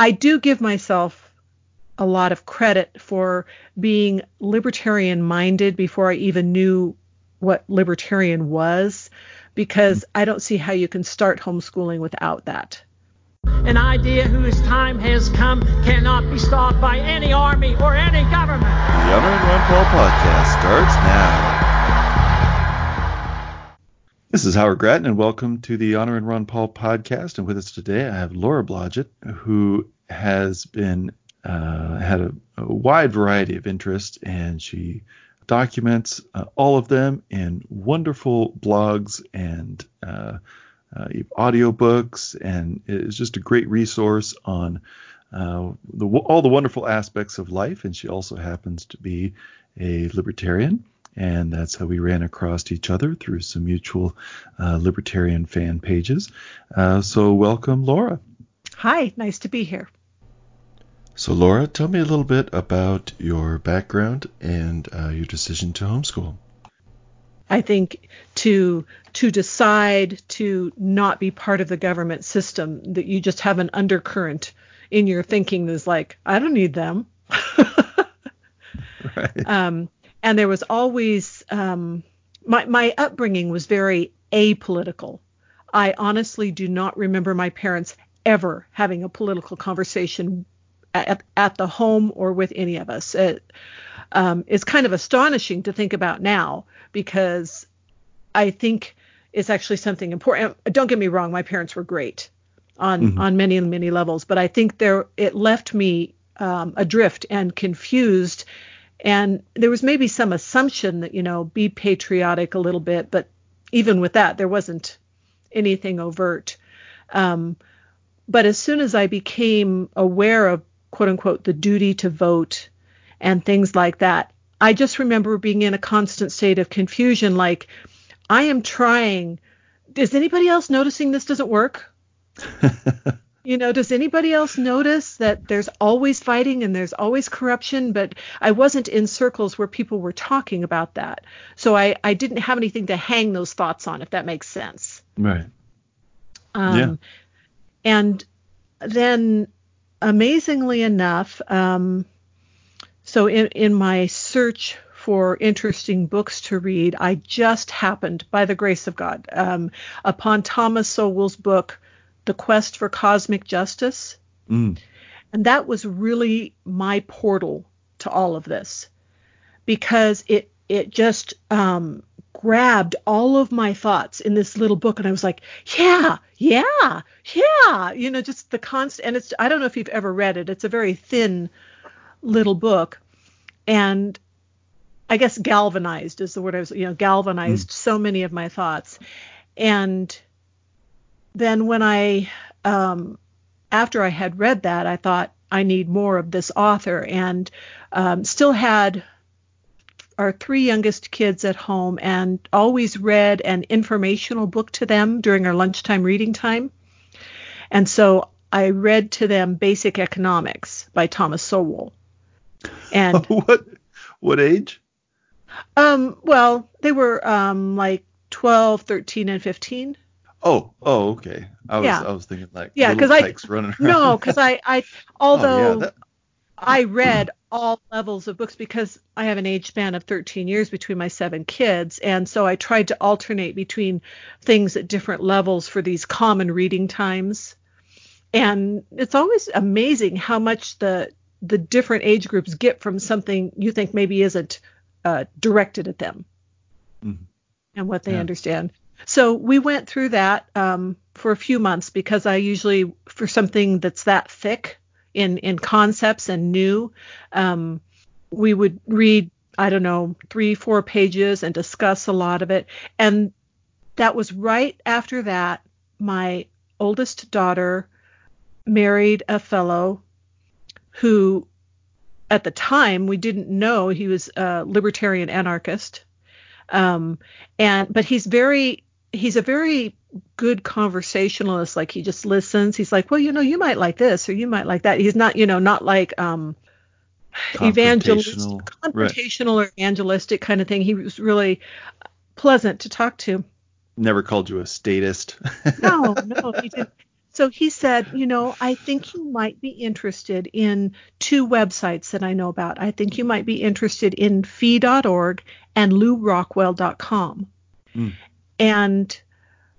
I do give myself a lot of credit for being libertarian minded before I even knew what libertarian was, because I don't see how you can start homeschooling without that. An idea whose time has come cannot be stopped by any army or any government. The Honor and Ron Paul podcast starts now. This is Howard Grattan, and welcome to the Honor and Ron Paul podcast. And with us today, I have Laura Blodgett, who has been uh, had a, a, wide variety of interests, and she documents uh, all of them in wonderful blogs and uh, uh, audiobooks, and is just a great resource on uh, the, all the wonderful aspects of life. And she also happens to be a libertarian and that's how we ran across each other through some mutual uh, libertarian fan pages. Uh, so, welcome, Laura. Hi, nice to be here. So, Laura, tell me a little bit about your background and uh, your decision to homeschool. I think to to decide to not be part of the government system, that you just have an undercurrent in your thinking that's like, I don't need them. right. Um, and there was always um, my my upbringing was very apolitical. I honestly do not remember my parents ever having a political conversation at, at the home or with any of us. It, um, it's kind of astonishing to think about now because I think it's actually something important. Don't get me wrong, my parents were great on mm-hmm. on many many levels, but I think there it left me um, adrift and confused and there was maybe some assumption that, you know, be patriotic a little bit, but even with that, there wasn't anything overt. Um, but as soon as I became aware of, quote unquote, the duty to vote and things like that, I just remember being in a constant state of confusion like, I am trying. Is anybody else noticing this doesn't work? You know, does anybody else notice that there's always fighting and there's always corruption? But I wasn't in circles where people were talking about that. So I, I didn't have anything to hang those thoughts on, if that makes sense. Right. Um, yeah. And then, amazingly enough, um, so in, in my search for interesting books to read, I just happened, by the grace of God, um, upon Thomas Sowell's book, the Quest for Cosmic Justice. Mm. And that was really my portal to all of this because it it just um, grabbed all of my thoughts in this little book and I was like, yeah, yeah, yeah, you know, just the constant and it's I don't know if you've ever read it. It's a very thin little book and I guess galvanized is the word I was, you know, galvanized mm. so many of my thoughts. And then when I, um, after I had read that, I thought I need more of this author, and um, still had our three youngest kids at home, and always read an informational book to them during our lunchtime reading time. And so I read to them Basic Economics by Thomas Sowell. And what what age? Um, well, they were um, like 12, 13, and 15. Oh, oh, okay. I was yeah. I was thinking like yeah, because I running around. no, because I I although oh, yeah, that... I read all levels of books because I have an age span of 13 years between my seven kids, and so I tried to alternate between things at different levels for these common reading times. And it's always amazing how much the the different age groups get from something you think maybe isn't uh, directed at them mm-hmm. and what they yeah. understand. So we went through that um, for a few months because I usually, for something that's that thick in in concepts and new, um, we would read I don't know three four pages and discuss a lot of it. And that was right after that my oldest daughter married a fellow who at the time we didn't know he was a libertarian anarchist um, and but he's very he's a very good conversationalist. Like he just listens. He's like, well, you know, you might like this or you might like that. He's not, you know, not like um evangelist, confrontational right. or evangelistic kind of thing. He was really pleasant to talk to. Never called you a statist. no, no, he didn't. So he said, you know, I think you might be interested in two websites that I know about. I think you might be interested in fee.org and lewrockwell.com. Mm. And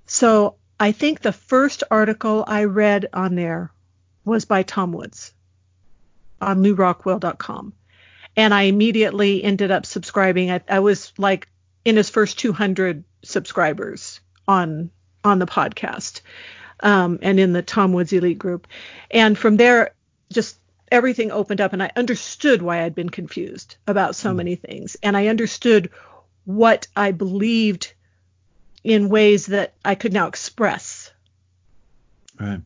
so I think the first article I read on there was by Tom Woods on lewrockwell.com. And I immediately ended up subscribing. I, I was like in his first 200 subscribers on on the podcast um, and in the Tom Woods Elite group. And from there, just everything opened up, and I understood why I'd been confused about so mm. many things. And I understood what I believed in ways that I could now express. Right.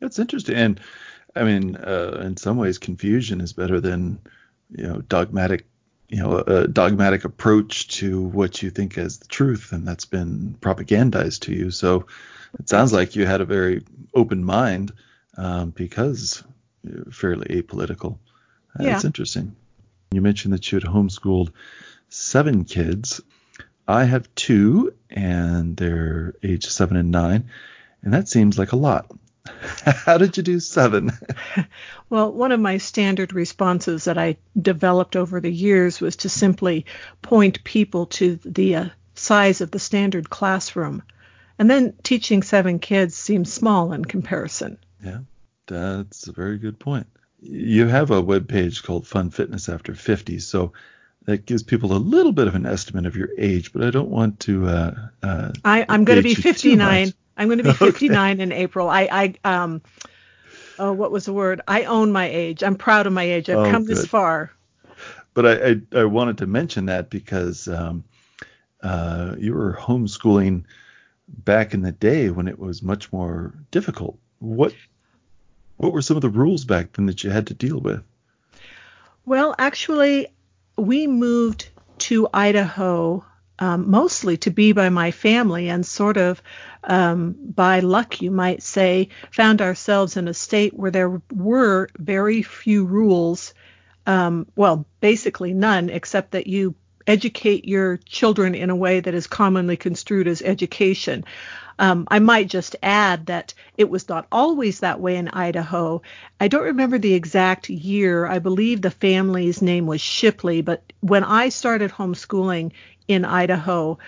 That's interesting. And I mean, uh, in some ways, confusion is better than, you know, dogmatic, you know, a dogmatic approach to what you think is the truth, and that's been propagandized to you. So, it sounds like you had a very open mind um, because you're fairly apolitical. Uh, yeah. That's interesting. You mentioned that you had homeschooled seven kids. I have two, and they're age seven and nine, and that seems like a lot. How did you do seven? well, one of my standard responses that I developed over the years was to simply point people to the uh, size of the standard classroom and then teaching seven kids seems small in comparison. Yeah, that's a very good point. You have a web page called Fun Fitness After 50, so that gives people a little bit of an estimate of your age, but I don't want to. Uh, uh, I, am going to be 59. I'm going to be 59 okay. in April. I, I um, oh, what was the word? I own my age. I'm proud of my age. I've oh, come good. this far. But I, I, I, wanted to mention that because um, uh, you were homeschooling back in the day when it was much more difficult. What what were some of the rules back then that you had to deal with? Well, actually, we moved to Idaho um, mostly to be by my family and sort of um, by luck, you might say, found ourselves in a state where there were very few rules. Um, well, basically none, except that you educate your children in a way that is commonly construed as education. Um, I might just add that it was not always that way in Idaho. I don't remember the exact year. I believe the family's name was Shipley, but when I started homeschooling in Idaho,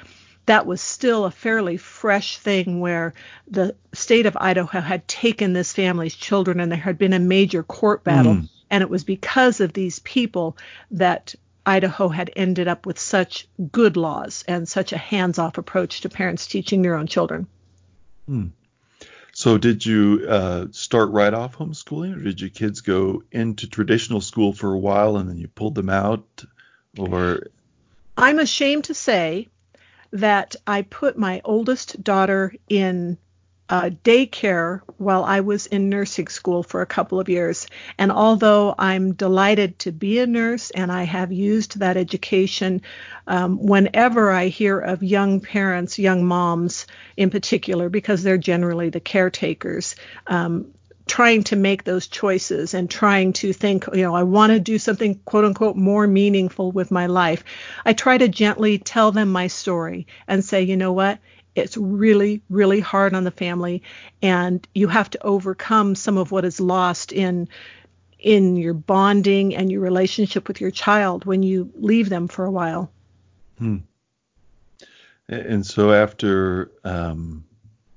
that was still a fairly fresh thing where the state of Idaho had taken this family's children and there had been a major court battle. Mm. And it was because of these people that Idaho had ended up with such good laws and such a hands off approach to parents teaching their own children. Hmm. So, did you uh, start right off homeschooling, or did your kids go into traditional school for a while and then you pulled them out? Or I'm ashamed to say that I put my oldest daughter in uh, daycare while I was in nursing school for a couple of years. And although I'm delighted to be a nurse and I have used that education, um, whenever I hear of young parents, young moms in particular, because they're generally the caretakers, um, trying to make those choices and trying to think, you know, I want to do something quote unquote more meaningful with my life. I try to gently tell them my story and say, you know what? It's really, really hard on the family, and you have to overcome some of what is lost in in your bonding and your relationship with your child when you leave them for a while. Hmm. And so after, um,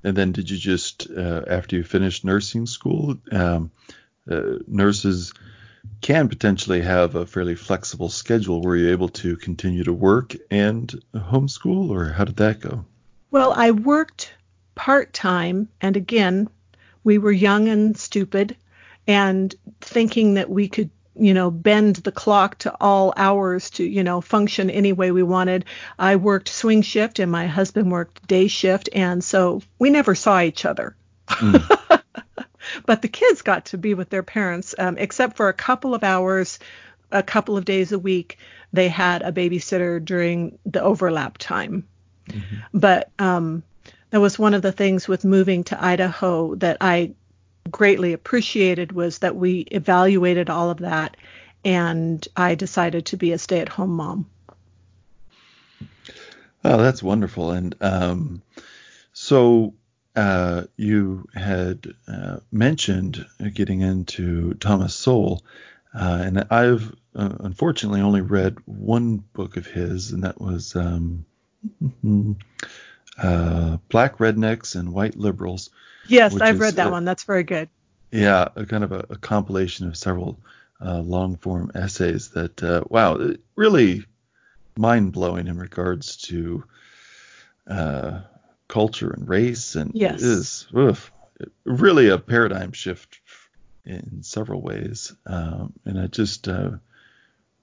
and then did you just uh, after you finished nursing school, um, uh, nurses can potentially have a fairly flexible schedule. Were you able to continue to work and homeschool, or how did that go? Well, I worked part time, and again, we were young and stupid, and thinking that we could, you know, bend the clock to all hours to, you know, function any way we wanted. I worked swing shift, and my husband worked day shift, and so we never saw each other. Mm. but the kids got to be with their parents, um, except for a couple of hours, a couple of days a week. They had a babysitter during the overlap time. Mm-hmm. But um, that was one of the things with moving to Idaho that I greatly appreciated was that we evaluated all of that, and I decided to be a stay-at-home mom. Oh, that's wonderful. And um, so uh, you had uh, mentioned getting into Thomas Sowell, uh, and I've uh, unfortunately only read one book of his, and that was um, uh, Black Rednecks and White Liberals. Yes, I've read that one. That's very good. Yeah, a kind of a, a compilation of several uh, long form essays that, uh, wow, really mind blowing in regards to uh, culture and race, and yes. is oof, really a paradigm shift in several ways. Um, and I just uh,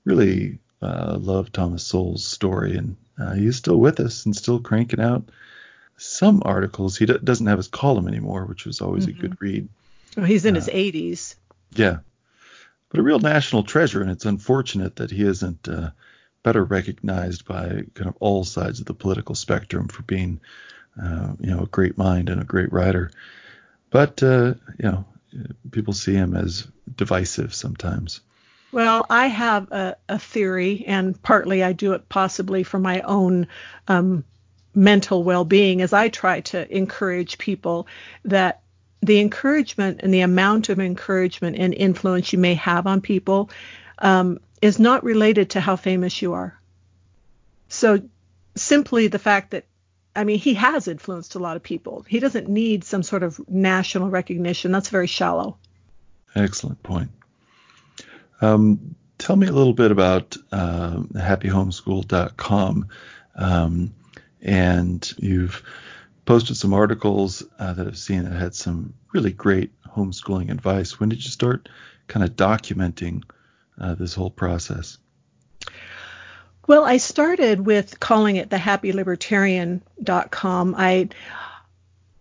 really uh, love Thomas Sowell's story, and uh, he's still with us and still cranking out some articles. He d- doesn't have his column anymore, which was always mm-hmm. a good read. Well, he's in his 80s. Yeah, but a real national treasure, and it's unfortunate that he isn't uh, better recognized by kind of all sides of the political spectrum for being, uh, you know, a great mind and a great writer. But uh, you know, people see him as divisive sometimes. Well, I have a, a, theory, and partly I do it possibly for my own um, mental well-being, as I try to encourage people that the encouragement and the amount of encouragement and influence you may have on people um, is not related to how famous you are. So simply the fact that I mean, he has influenced a lot of people. He doesn't need some sort of national recognition. That's very shallow. Excellent point. Um, tell me a little bit about uh, happyhomeschool.com. Um, and you've posted some articles uh, that I've seen that had some really great homeschooling advice. When did you start kind of documenting uh, this whole process? Well, I started with calling it the happylibertarian.com. I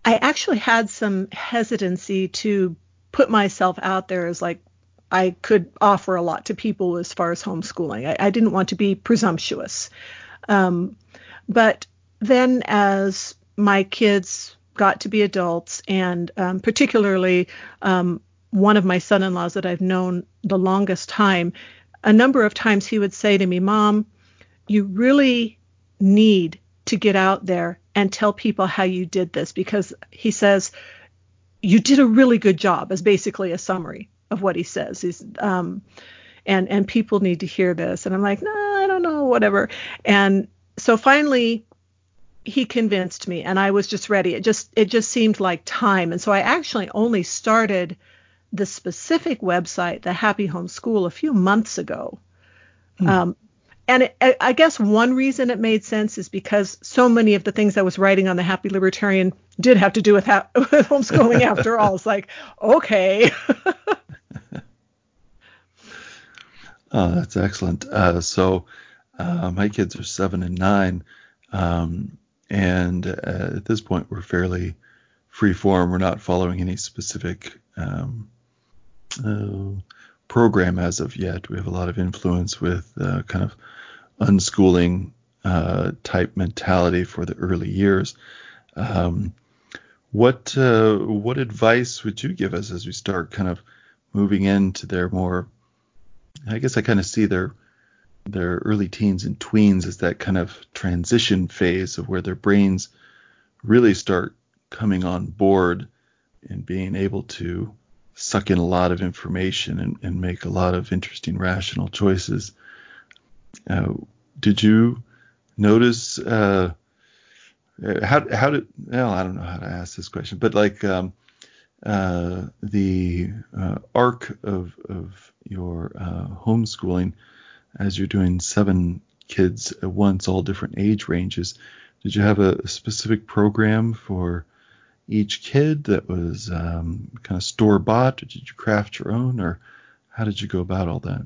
I actually had some hesitancy to put myself out there as like I could offer a lot to people as far as homeschooling. I, I didn't want to be presumptuous. Um, but then as my kids got to be adults, and um, particularly um, one of my son in laws that I've known the longest time, a number of times he would say to me, Mom, you really need to get out there and tell people how you did this because he says, you did a really good job, as basically a summary of what he says. He's, um, and and people need to hear this. And I'm like, no, nah, I don't know, whatever. And so finally, he convinced me and I was just ready. It just it just seemed like time. And so I actually only started the specific website, the Happy Home School, a few months ago. Hmm. Um, and it, I guess one reason it made sense is because so many of the things I was writing on the Happy Libertarian did have to do with, ha- with homeschooling after all. It's like, okay. oh, that's excellent. Uh, so uh, my kids are seven and nine. Um, and uh, at this point we're fairly free form. We're not following any specific um, uh, program as of yet. We have a lot of influence with uh, kind of unschooling type mentality for the early years. Um, what what advice would you give us as we start kind of moving into their more? I guess I kind of see their their early teens and tweens as that kind of transition phase of where their brains really start coming on board and being able to suck in a lot of information and, and make a lot of interesting rational choices. Uh, did you notice uh, how how did well I don't know how to ask this question, but like um, uh, the uh, arc of of your uh, homeschooling as you're doing seven kids at once, all different age ranges, did you have a specific program for each kid that was um, kind of store bought, or did you craft your own, or how did you go about all that?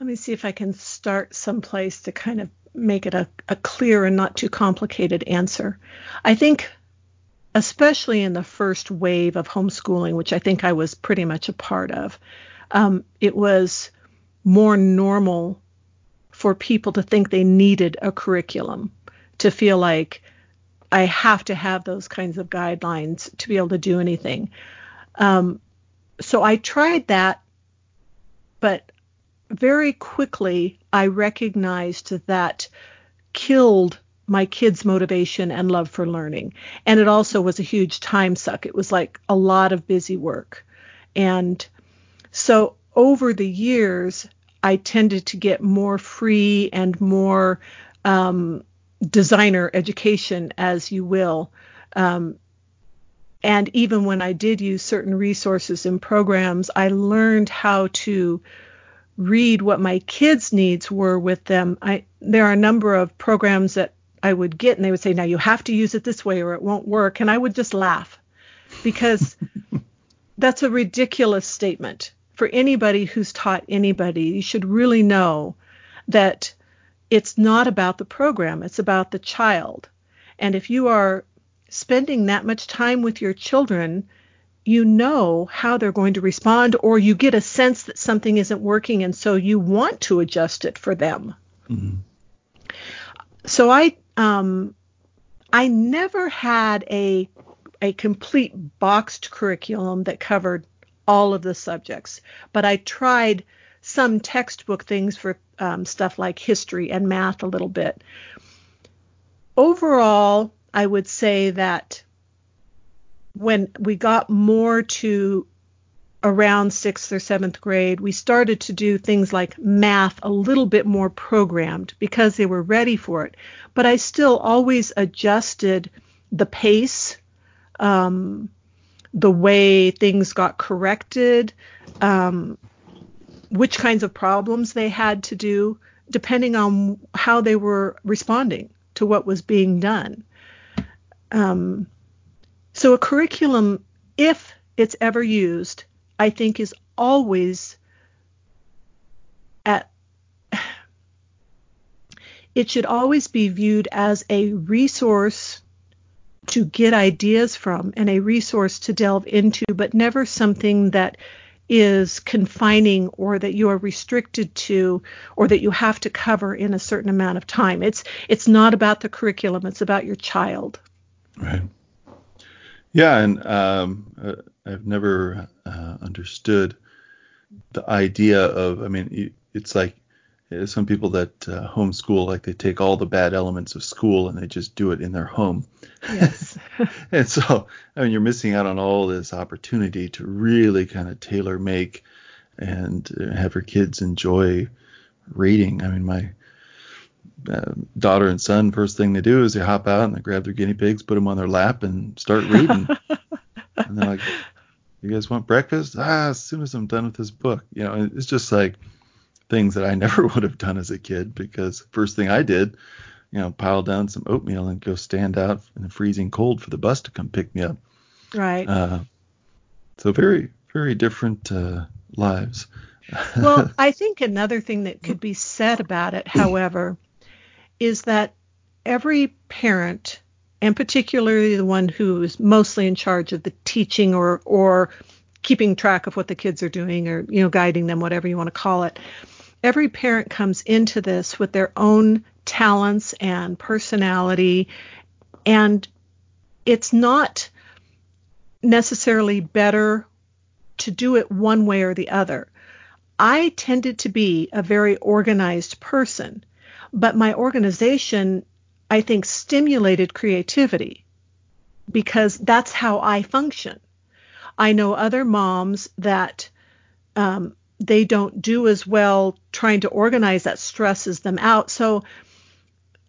Let me see if I can start someplace to kind of make it a, a clear and not too complicated answer. I think, especially in the first wave of homeschooling, which I think I was pretty much a part of, um, it was more normal for people to think they needed a curriculum, to feel like I have to have those kinds of guidelines to be able to do anything. Um, so I tried that, but very quickly I recognized that killed my kids' motivation and love for learning. And it also was a huge time suck. It was like a lot of busy work. And so over the years, I tended to get more free and more um, designer education, as you will. Um, and even when I did use certain resources and programs, I learned how to read what my kids' needs were with them. I there are a number of programs that I would get and they would say, "Now you have to use it this way or it won't work." And I would just laugh because that's a ridiculous statement for anybody who's taught anybody. You should really know that it's not about the program, it's about the child. And if you are spending that much time with your children, you know how they're going to respond, or you get a sense that something isn't working, and so you want to adjust it for them. Mm-hmm. So I um, I never had a a complete boxed curriculum that covered all of the subjects, but I tried some textbook things for um, stuff like history and math a little bit. Overall, I would say that when we got more to around sixth or seventh grade, we started to do things like math a little bit more programmed because they were ready for it. But I still always adjusted the pace, um, the way things got corrected, um, which kinds of problems they had to do, depending on how they were responding to what was being done. Um, so a curriculum, if it's ever used, I think is always at it should always be viewed as a resource to get ideas from and a resource to delve into, but never something that is confining or that you are restricted to or that you have to cover in a certain amount of time. It's it's not about the curriculum, it's about your child. Right. Yeah, and um, uh, I've never uh, understood the idea of. I mean, it's like some people that uh, homeschool, like they take all the bad elements of school and they just do it in their home. Yes. and so, I mean, you're missing out on all this opportunity to really kind of tailor make and have your kids enjoy reading. I mean, my uh, daughter and son, first thing they do is they hop out and they grab their guinea pigs, put them on their lap, and start reading. and they're like, "You guys want breakfast?" Ah, as soon as I'm done with this book, you know, it's just like things that I never would have done as a kid because first thing I did, you know, pile down some oatmeal and go stand out in the freezing cold for the bus to come pick me up. Right. Uh, so very, very different uh, lives. well, I think another thing that could be said about it, however, is that every parent, and particularly the one who is mostly in charge of the teaching or or keeping track of what the kids are doing or you know guiding them whatever you want to call it every parent comes into this with their own talents and personality and it's not necessarily better to do it one way or the other. I tended to be a very organized person. But my organization, I think, stimulated creativity because that's how I function. I know other moms that um, they don't do as well trying to organize that stresses them out. So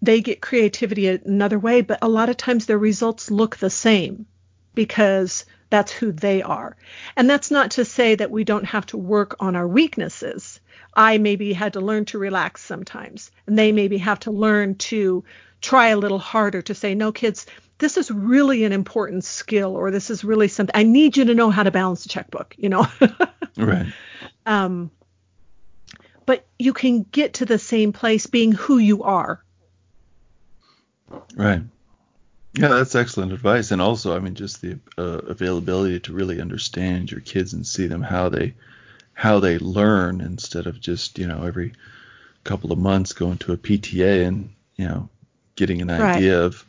they get creativity another way, but a lot of times their results look the same because that's who they are. And that's not to say that we don't have to work on our weaknesses. I maybe had to learn to relax sometimes, and they maybe have to learn to try a little harder to say, no, kids, this is really an important skill, or this is really something I need you to know how to balance a checkbook, you know? right. Um, but you can get to the same place being who you are. Right. Yeah, that's excellent advice. And also, I mean, just the uh, availability to really understand your kids and see them how they how they learn instead of just you know every couple of months going to a PTA and you know getting an right. idea of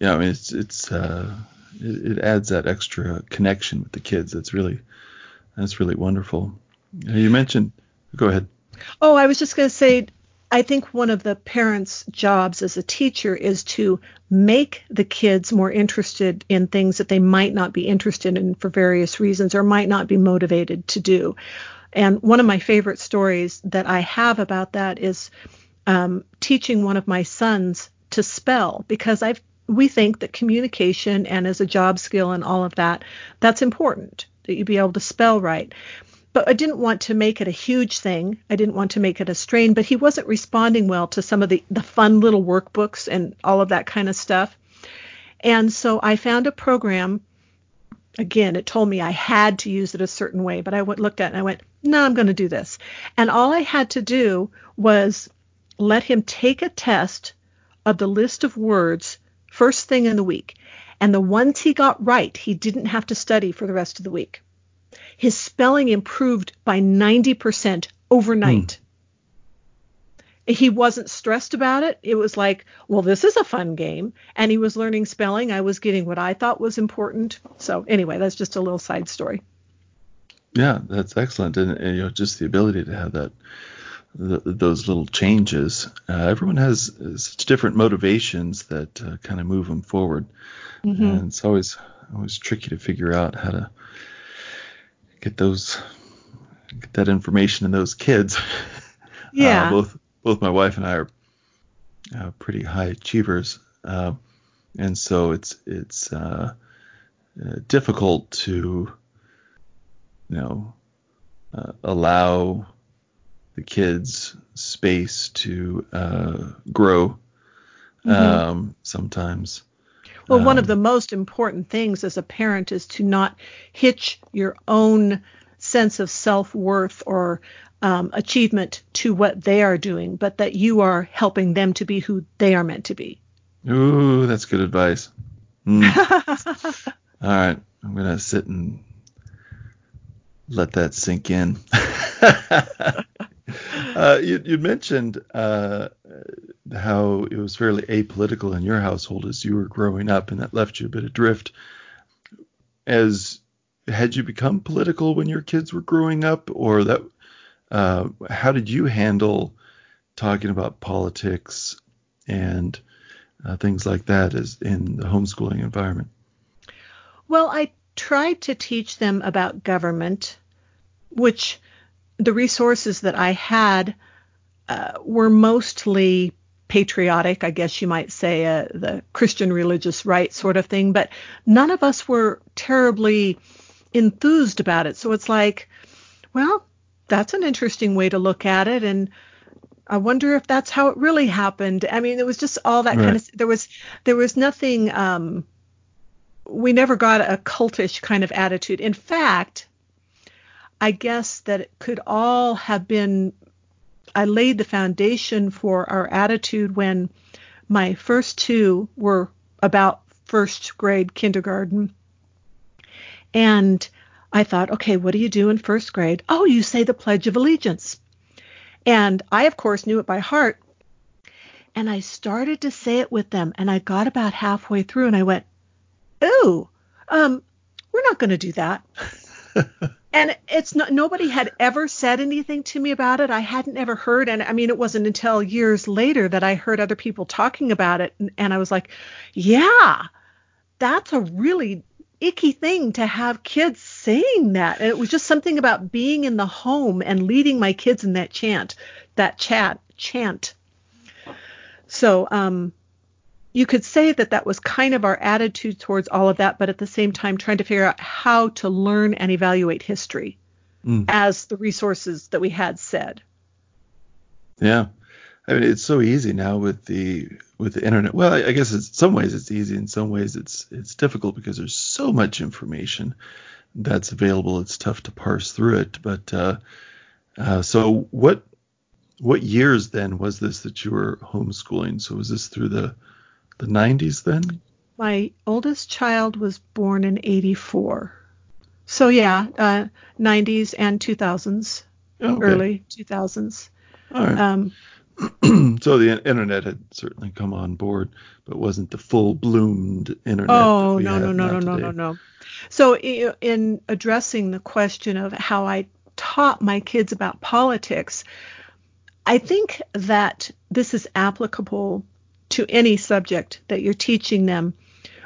know I mean it's it's uh, it, it, adds that extra connection with the kids that's really that's really wonderful. You mentioned go ahead. Oh, I was just going to say I think one of the parents' jobs as a teacher is to make the kids more interested in things that they might not be interested in for various reasons or might not be motivated to do. And one of my favorite stories that I have about that is um, teaching one of my sons to spell because I've we think that communication and as a job skill and all of that that's important that you be able to spell right but I didn't want to make it a huge thing. I didn't want to make it a strain, but he wasn't responding well to some of the, the fun little workbooks and all of that kind of stuff. And so I found a program. Again, it told me I had to use it a certain way, but I went, looked at it and I went, no, I'm going to do this. And all I had to do was let him take a test of the list of words first thing in the week. And the ones he got right, he didn't have to study for the rest of the week his spelling improved by 90% overnight. Hmm. He wasn't stressed about it. It was like, well, this is a fun game. And he was learning spelling. I was getting what I thought was important. So, anyway, that's just a little side story. Yeah, that's excellent. And, and you know, just the ability to have that. The, those little changes. Uh, everyone has such different motivations that uh, kind of move them forward, mm-hmm. and it's always always tricky to figure out how to get those get that information in those kids. Yeah. Uh, both both my wife and I are uh, pretty high achievers, uh, and so it's it's uh, uh, difficult to you know uh, allow the kids space to grow mm-hmm. um, sometimes. Well, um, one of um, the most important things as a parent is to not hitch your own sense of self worth or um, achievement to what they are doing, but that you are helping them to be who they are meant to be. Ooh, that's good advice. Mm. All right, I'm gonna sit and let that sink in. uh, you, you mentioned uh, how it was fairly apolitical in your household as you were growing up, and that left you a bit adrift. As had you become political when your kids were growing up, or that? Uh, how did you handle talking about politics and uh, things like that as in the homeschooling environment? Well, I tried to teach them about government, which the resources that I had uh, were mostly patriotic, I guess you might say, uh, the Christian religious right sort of thing, but none of us were terribly enthused about it. So it's like, well, that's an interesting way to look at it. And I wonder if that's how it really happened. I mean, it was just all that right. kind of, there was, there was nothing, um, we never got a cultish kind of attitude. In fact, I guess that it could all have been, I laid the foundation for our attitude when my first two were about first grade kindergarten. And I thought, okay, what do you do in first grade? Oh, you say the Pledge of Allegiance. And I, of course, knew it by heart. And I started to say it with them. And I got about halfway through and I went, ooh, um, we're not going to do that. and it's not nobody had ever said anything to me about it. I hadn't ever heard and i mean it wasn't until years later that i heard other people talking about it and, and i was like yeah that's a really icky thing to have kids saying that. And it was just something about being in the home and leading my kids in that chant that chat chant. So um you could say that that was kind of our attitude towards all of that, but at the same time trying to figure out how to learn and evaluate history mm. as the resources that we had said. Yeah. I mean, it's so easy now with the with the internet. Well, I, I guess in some ways it's easy. In some ways it's it's difficult because there's so much information that's available. It's tough to parse through it. But uh, uh, so what what years then was this that you were homeschooling? So was this through the the 90s then? My oldest child was born in 84. So yeah, uh, 90s and 2000s, okay. early 2000s. All right. Um, so the internet had certainly come on board, but wasn't the full bloomed internet. Oh no no no no no no no. So in addressing the question of how I taught my kids about politics, I think that this is applicable to any subject that you're teaching them.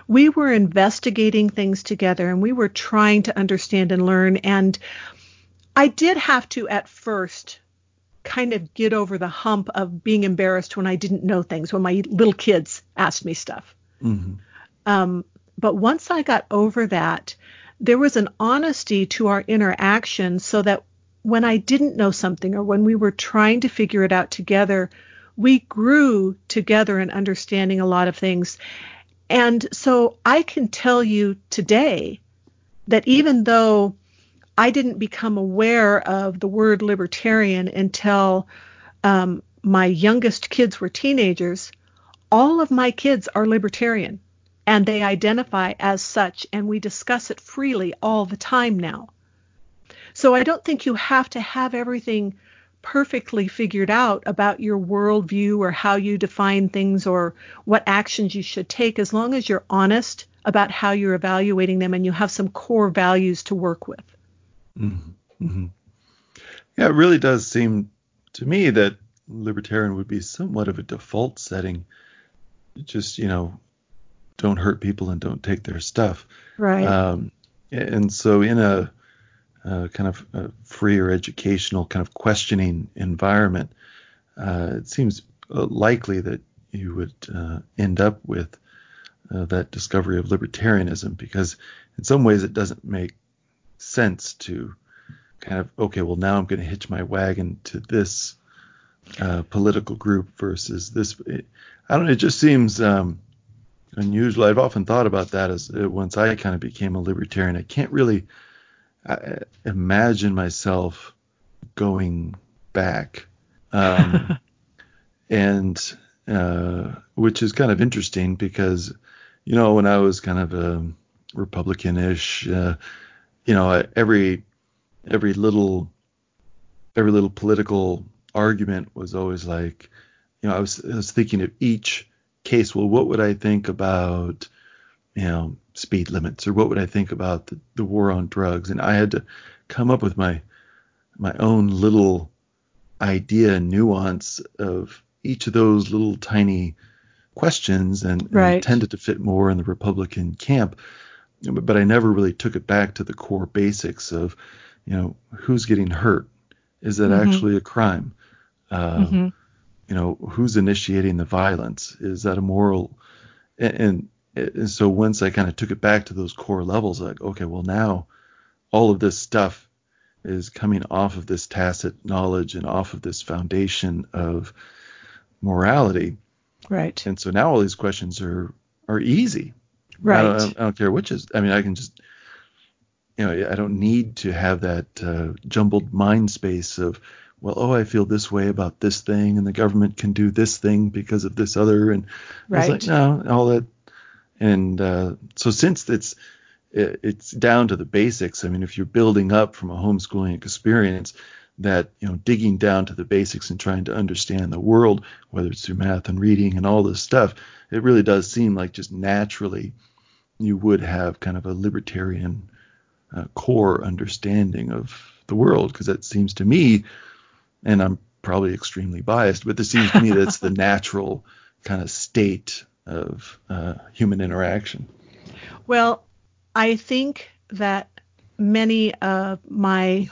We were investigating things together and we were trying to understand and learn. And I did have to at first kind of get over the hump of being embarrassed when I didn't know things, when my little kids asked me stuff. Mm-hmm. Um, but once I got over that, there was an honesty to our interaction so that when I didn't know something or when we were trying to figure it out together, we grew together in understanding a lot of things. And so I can tell you today that even though I didn't become aware of the word libertarian until um, my youngest kids were teenagers, all of my kids are libertarian and they identify as such, and we discuss it freely all the time now. So I don't think you have to have everything perfectly figured out about your worldview or how you define things or what actions you should take as long as you're honest about how you're evaluating them and you have some core values to work with. Mm-hmm. mm-hmm. Yeah, it really does seem to me that libertarian would be somewhat of a default setting. Just, you know, don't hurt people and don't take their stuff. Right. Um, and so in a uh, kind of a free or educational kind of questioning environment, uh, it seems uh, likely that you would uh, end up with uh, that discovery of libertarianism because in some ways it doesn't make sense to kind of okay well now i'm going to hitch my wagon to this uh, political group versus this. I don't know it just seems um, unusual. I've often thought about that as once i kind of became a libertarian i can't really I imagine myself going back, um, and uh, which is kind of interesting because you know when I was kind of a Republican-ish, uh, you know every every little every little political argument was always like, you know I was I was thinking of each case. Well, what would I think about you know speed limits or what would I think about the, the war on drugs? And I had to come up with my my own little idea and nuance of each of those little tiny questions and, right. and tended to fit more in the Republican camp. But I never really took it back to the core basics of, you know, who's getting hurt? Is that mm-hmm. actually a crime? Uh, mm-hmm. You know, who's initiating the violence? Is that a moral? And, and and so once I kind of took it back to those core levels, like, okay, well now all of this stuff is coming off of this tacit knowledge and off of this foundation of morality. Right. And so now all these questions are are easy. Right. I don't, I don't care which is. I mean, I can just, you know, I don't need to have that uh, jumbled mind space of, well, oh, I feel this way about this thing, and the government can do this thing because of this other, and right. Like, no, all that and uh, so since it's it's down to the basics. I mean, if you're building up from a homeschooling experience, that you know digging down to the basics and trying to understand the world, whether it's through math and reading and all this stuff, it really does seem like just naturally you would have kind of a libertarian uh, core understanding of the world because that seems to me, and I'm probably extremely biased, but this seems to me that's the natural kind of state of uh, human interaction? Well, I think that many of my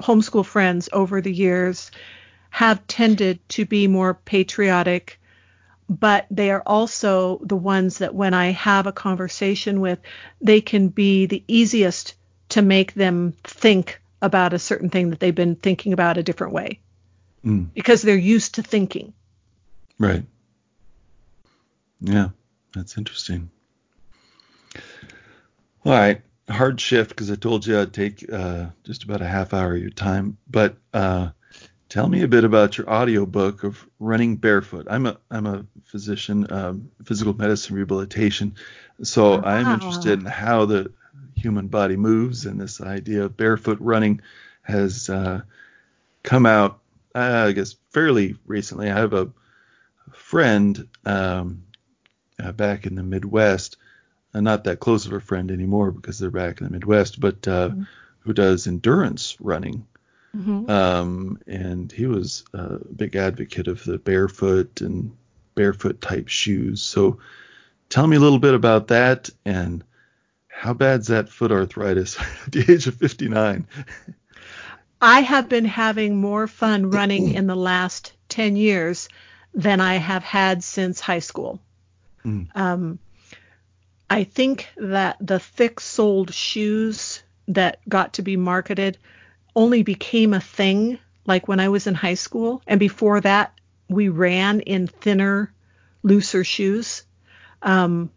homeschool friends over the years have tended to be more patriotic, but they are also the ones that when I have a conversation with, they can be the easiest to make them think about a certain thing that they've been thinking about a different way mm. because they're used to thinking. Right. Yeah, that's interesting. All right, hard shift because I told you I'd take uh, just about a half hour of your time. But uh, tell me a bit about your audiobook of running barefoot. I'm a I'm a physician, um, physical medicine rehabilitation, so wow. I'm interested in how the human body moves, and this idea of barefoot running has uh, come out, uh, I guess, fairly recently. I have a friend. Um, uh, back in the Midwest, uh, not that close of a friend anymore because they're back in the Midwest, but uh, mm-hmm. who does endurance running. Mm-hmm. Um, and he was a big advocate of the barefoot and barefoot type shoes. So tell me a little bit about that and how bad's that foot arthritis at the age of 59? I have been having more fun running in the last 10 years than I have had since high school. Mm. Um, I think that the thick soled shoes that got to be marketed only became a thing like when I was in high school. And before that, we ran in thinner, looser shoes. Um,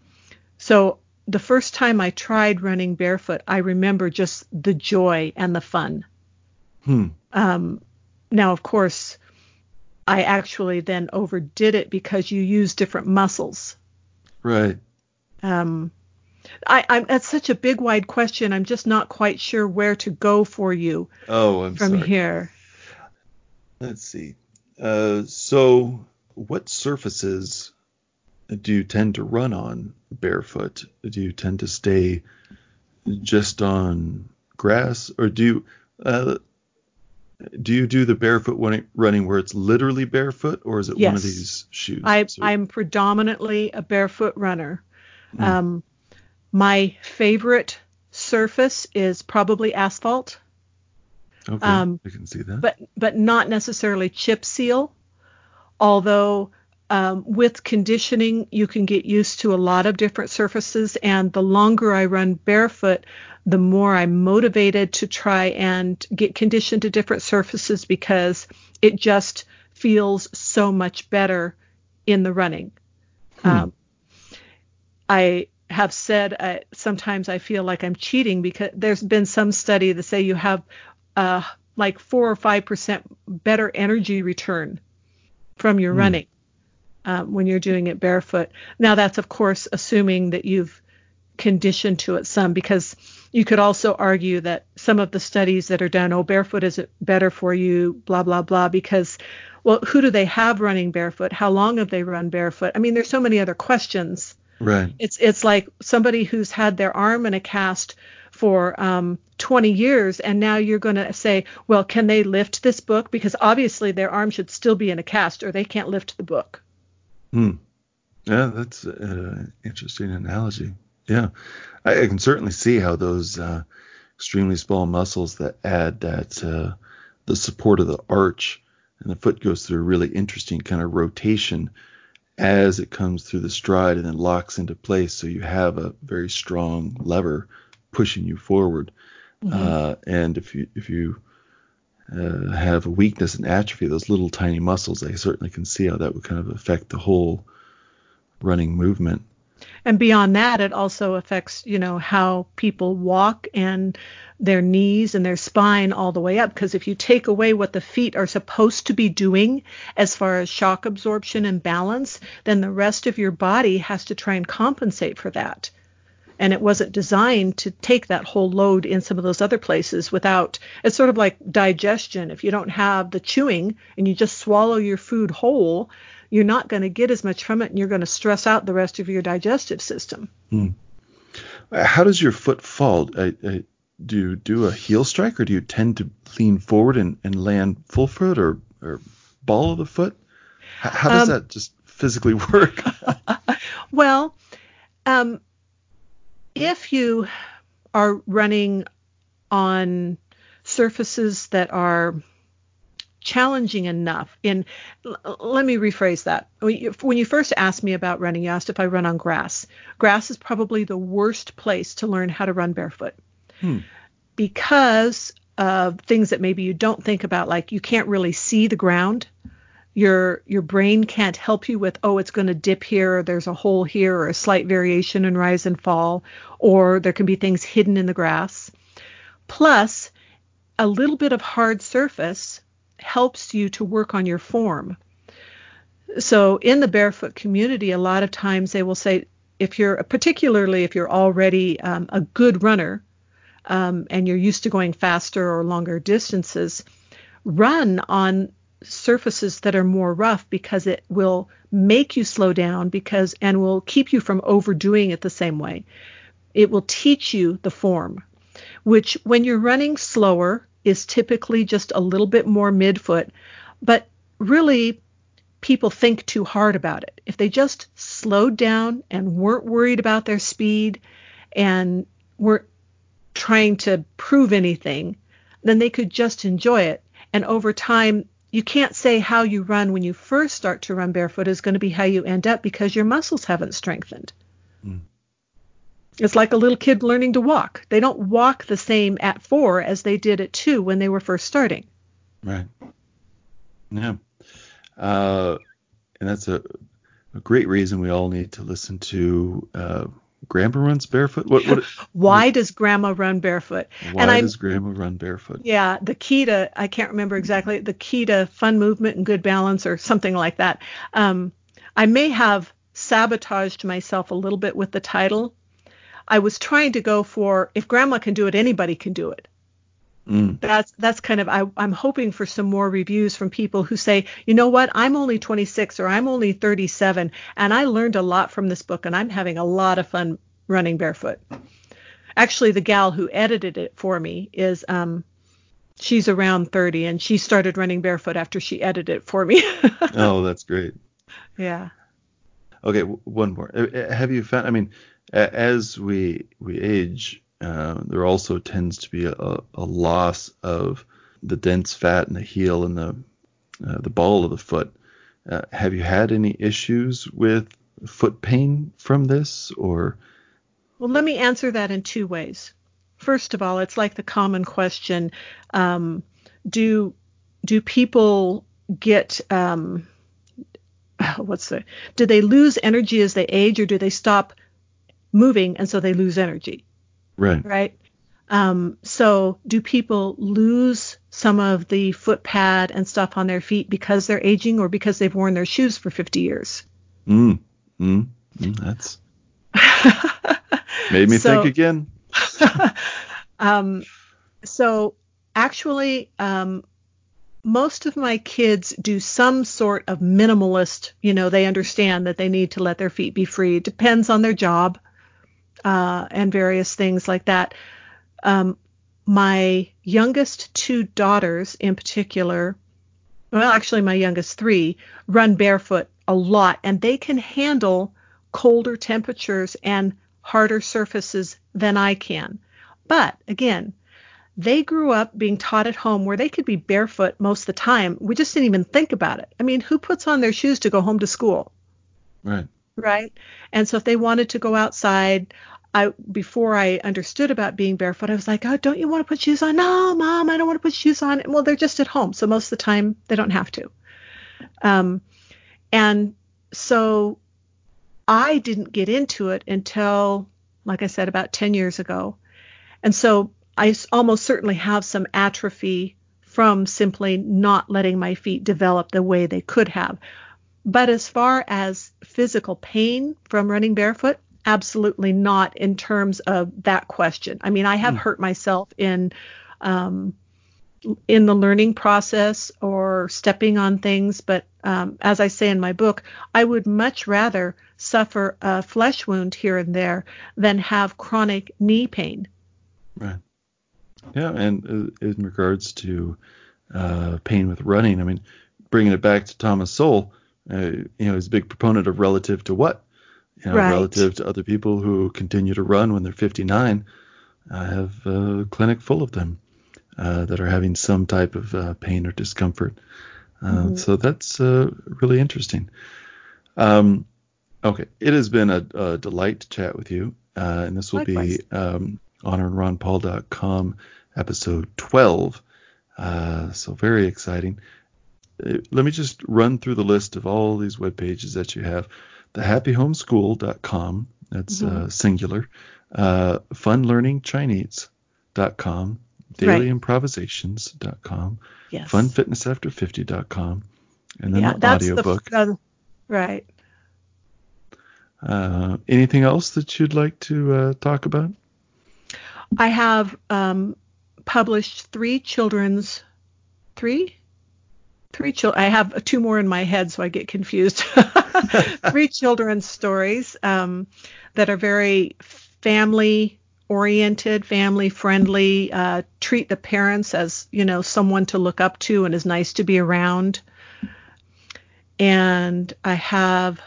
so the first time I tried running barefoot, I remember just the joy and the fun. Hmm. Um, now, of course, I actually then overdid it because you use different muscles. Right. Um, I, I'm that's such a big, wide question. I'm just not quite sure where to go for you. Oh, I'm from sorry. here. Let's see. Uh, so, what surfaces do you tend to run on barefoot? Do you tend to stay just on grass, or do you uh, do you do the barefoot running where it's literally barefoot, or is it yes. one of these shoes? I, so, I'm predominantly a barefoot runner. Mm. Um, my favorite surface is probably asphalt. Okay, um, I can see that. But but not necessarily chip seal. Although um, with conditioning, you can get used to a lot of different surfaces, and the longer I run barefoot, the more I'm motivated to try and get conditioned to different surfaces because it just feels so much better in the running. Hmm. Um, I have said uh, sometimes I feel like I'm cheating because there's been some study that say you have uh, like four or five percent better energy return from your hmm. running um, when you're doing it barefoot. Now, that's of course assuming that you've conditioned to it some, because you could also argue that some of the studies that are done, oh, barefoot is better for you, blah, blah, blah, because, well, who do they have running barefoot? How long have they run barefoot? I mean, there's so many other questions. Right. It's it's like somebody who's had their arm in a cast for um, 20 years, and now you're going to say, well, can they lift this book? Because obviously their arm should still be in a cast, or they can't lift the book. Hmm. Yeah, that's an interesting analogy. Yeah, I, I, can certainly see how those uh, extremely small muscles that add that uh, the support of the arch and the foot goes through a really interesting kind of rotation as it comes through the stride and then locks into place. So you have a very strong lever pushing you forward. Mm-hmm. Uh, and if you if you uh, have a weakness and atrophy, those little tiny muscles, I certainly can see how that would kind of affect the whole running movement. And beyond that, it also affects, you know, how people walk and their knees and their spine all the way up. Because if you take away what the feet are supposed to be doing as far as shock absorption and balance, then the rest of your body has to try and compensate for that and it wasn't designed to take that whole load in some of those other places without it's sort of like digestion. If you don't have the chewing and you just swallow your food whole you're not going to get as much from it and you're going to stress out the rest of your digestive system. Hmm. how does your foot fall I, I, do you do a heel strike or do you tend to lean forward and, and land full foot or, or ball of the foot? How, how does um, that just physically work? well um, if you are running on surfaces that are challenging enough in let me rephrase that. When you first asked me about running you asked if i run on grass. Grass is probably the worst place to learn how to run barefoot. Hmm. because of things that maybe you don't think about like you can't really see the ground your your brain can't help you with oh it's going to dip here or there's a hole here or a slight variation in rise and fall or there can be things hidden in the grass. Plus a little bit of hard surface helps you to work on your form. So in the barefoot community a lot of times they will say if you're particularly if you're already um, a good runner um, and you're used to going faster or longer distances run on surfaces that are more rough because it will make you slow down because and will keep you from overdoing it the same way. It will teach you the form, which when you're running slower is typically just a little bit more midfoot, but really people think too hard about it. If they just slowed down and weren't worried about their speed and weren't trying to prove anything, then they could just enjoy it. And over time, you can't say how you run when you first start to run barefoot is going to be how you end up because your muscles haven't strengthened. Mm. It's like a little kid learning to walk. They don't walk the same at four as they did at two when they were first starting. Right. Yeah. Uh, and that's a, a, great reason we all need to listen to uh, Grandma runs barefoot. What, what, why does Grandma run barefoot? Why and does Grandma run barefoot? Yeah, the key to I can't remember exactly the key to fun movement and good balance or something like that. Um, I may have sabotaged myself a little bit with the title. I was trying to go for if Grandma can do it, anybody can do it. Mm. That's that's kind of I, I'm hoping for some more reviews from people who say, you know what, I'm only 26 or I'm only 37, and I learned a lot from this book, and I'm having a lot of fun running barefoot. Actually, the gal who edited it for me is um, she's around 30, and she started running barefoot after she edited it for me. oh, that's great. Yeah. Okay, one more. Uh, uh, have you found? I mean, as we we age, uh, there also tends to be a, a, loss of the dense fat in the heel and the uh, the ball of the foot. Uh, have you had any issues with foot pain from this, or? Well, let me answer that in two ways. First of all, it's like the common question: um, Do do people get um, what's the? Do they lose energy as they age, or do they stop moving and so they lose energy? Right. Right. Um, so do people lose some of the foot pad and stuff on their feet because they're aging or because they've worn their shoes for 50 years? Mm. Mm. mm that's made me so, think again. um, so actually, um, most of my kids do some sort of minimalist, you know, they understand that they need to let their feet be free. It depends on their job uh, and various things like that. Um, my youngest two daughters, in particular, well, actually, my youngest three, run barefoot a lot, and they can handle colder temperatures and harder surfaces than I can. But again, they grew up being taught at home where they could be barefoot most of the time. We just didn't even think about it. I mean, who puts on their shoes to go home to school? Right. Right. And so if they wanted to go outside, I before I understood about being barefoot, I was like, oh, don't you want to put shoes on? No, mom, I don't want to put shoes on. Well, they're just at home, so most of the time they don't have to. Um, and so I didn't get into it until, like I said, about 10 years ago. And so I almost certainly have some atrophy from simply not letting my feet develop the way they could have. But as far as physical pain from running barefoot, absolutely not in terms of that question. I mean, I have mm. hurt myself in um, in the learning process or stepping on things, but um, as I say in my book, I would much rather suffer a flesh wound here and there than have chronic knee pain. Right. Yeah, and uh, in regards to uh, pain with running, I mean, bringing it back to Thomas Sowell, uh, you know, he's a big proponent of relative to what? you know, right. relative to other people who continue to run when they're 59. I have a clinic full of them uh, that are having some type of uh, pain or discomfort. Uh, mm-hmm. So that's uh, really interesting. Um, okay, it has been a, a, delight to chat with you, uh, and this will Likewise. be um, honoringronpaul.com episode 12. Uh, so very exciting. Let me just run through the list of all these web pages that you have thehappyhomeschool.com. That's uh, mm-hmm. uh, singular. Uh, funlearningchinese.com. Dailyimprovisations.com. Yes. Funfitnessafter50.com. And then yeah, the audiobook. The, uh, right. Uh, anything else that you'd like to uh, talk about? I have um, published three children's, three? Three children. I have two more in my head, so I get confused. three children's stories um, that are very family oriented, family friendly, uh, treat the parents as, you know, someone to look up to and is nice to be around. And I have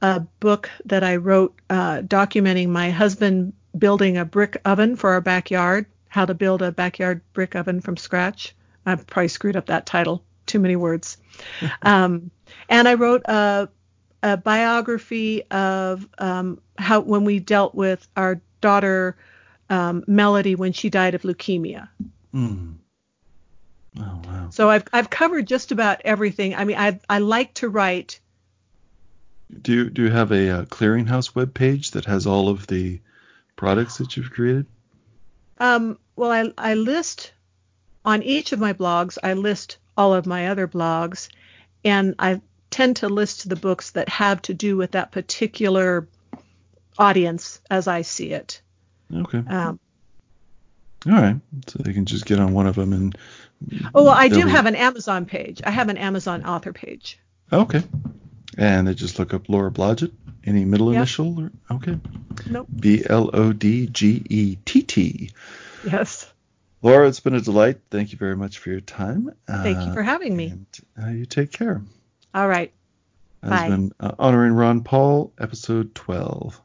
a book that I wrote uh, documenting my husband building a brick oven for our backyard, how to build a backyard brick oven from scratch. I probably screwed up that title, too many words. um, and I wrote a, a biography of um, how when we dealt with our daughter um, Melody when she died of leukemia. Mm. Oh wow! So I've I've covered just about everything. I mean, I I like to write. Do you do you have a, a uh, clearinghouse web page that has all of the products that you've created? Um, well, I I list on each of my blogs. I list all of my other blogs, and I tend to list the books that have to do with that particular audience as I see it. Okay. Um, All right. So they can just get on one of them and. Oh, well, I do be... have an Amazon page. I have an Amazon author page. Okay. And they just look up Laura Blodgett. Any middle yep. initial? Or, okay. Nope. B L O D G E T T. Yes. Laura, it's been a delight. Thank you very much for your time. Thank uh, you for having me. And, uh, you take care. All right. Has Bye. been uh, Honoring Ron Paul, episode 12.